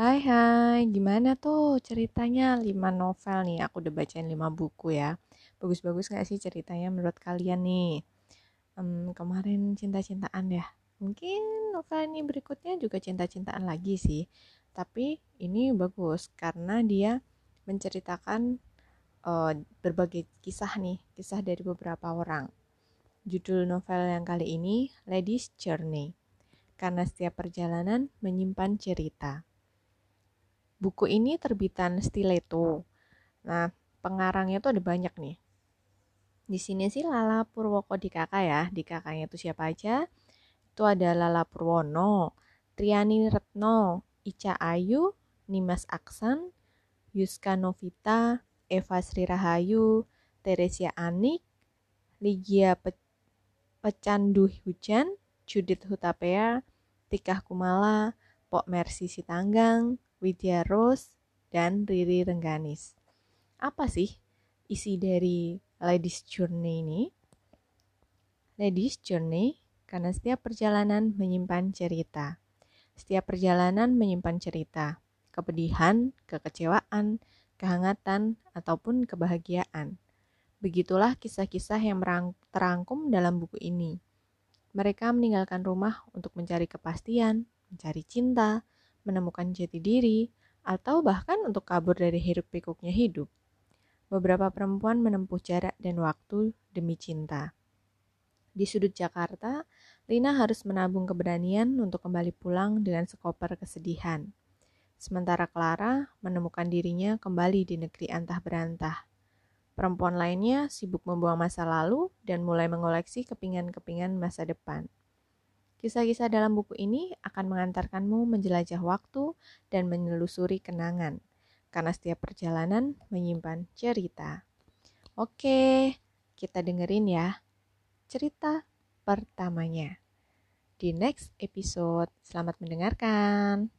Hai hai, gimana tuh ceritanya 5 novel nih? Aku udah bacain 5 buku ya. Bagus-bagus gak sih ceritanya menurut kalian nih? Um, kemarin cinta-cintaan ya. Mungkin novel ini berikutnya juga cinta-cintaan lagi sih. Tapi ini bagus karena dia menceritakan uh, berbagai kisah nih, kisah dari beberapa orang. Judul novel yang kali ini Ladies Journey. Karena setiap perjalanan menyimpan cerita. Buku ini terbitan Stiletto. Nah, pengarangnya tuh ada banyak nih. Di sini sih Lala Purwoko di kakak ya. Di kakaknya itu siapa aja? Itu ada Lala Purwono, Triani Retno, Ica Ayu, Nimas Aksan, Yuska Novita, Eva Sri Rahayu, Teresia Anik, Ligia Pe Pecandu Hujan, Judith Hutapea, Tikah Kumala, Pok Mercy Sitanggang, Widya Rose, dan Riri Rengganis. Apa sih isi dari Ladies Journey ini? Ladies Journey karena setiap perjalanan menyimpan cerita. Setiap perjalanan menyimpan cerita, kepedihan, kekecewaan, kehangatan, ataupun kebahagiaan. Begitulah kisah-kisah yang terangkum dalam buku ini. Mereka meninggalkan rumah untuk mencari kepastian, mencari cinta, menemukan jati diri, atau bahkan untuk kabur dari hiruk pikuknya hidup. Beberapa perempuan menempuh jarak dan waktu demi cinta. Di sudut Jakarta, Lina harus menabung keberanian untuk kembali pulang dengan sekoper kesedihan. Sementara Clara menemukan dirinya kembali di negeri antah berantah. Perempuan lainnya sibuk membuang masa lalu dan mulai mengoleksi kepingan-kepingan masa depan. Kisah-kisah dalam buku ini akan mengantarkanmu menjelajah waktu dan menelusuri kenangan, karena setiap perjalanan menyimpan cerita. Oke, kita dengerin ya cerita pertamanya. Di next episode, selamat mendengarkan.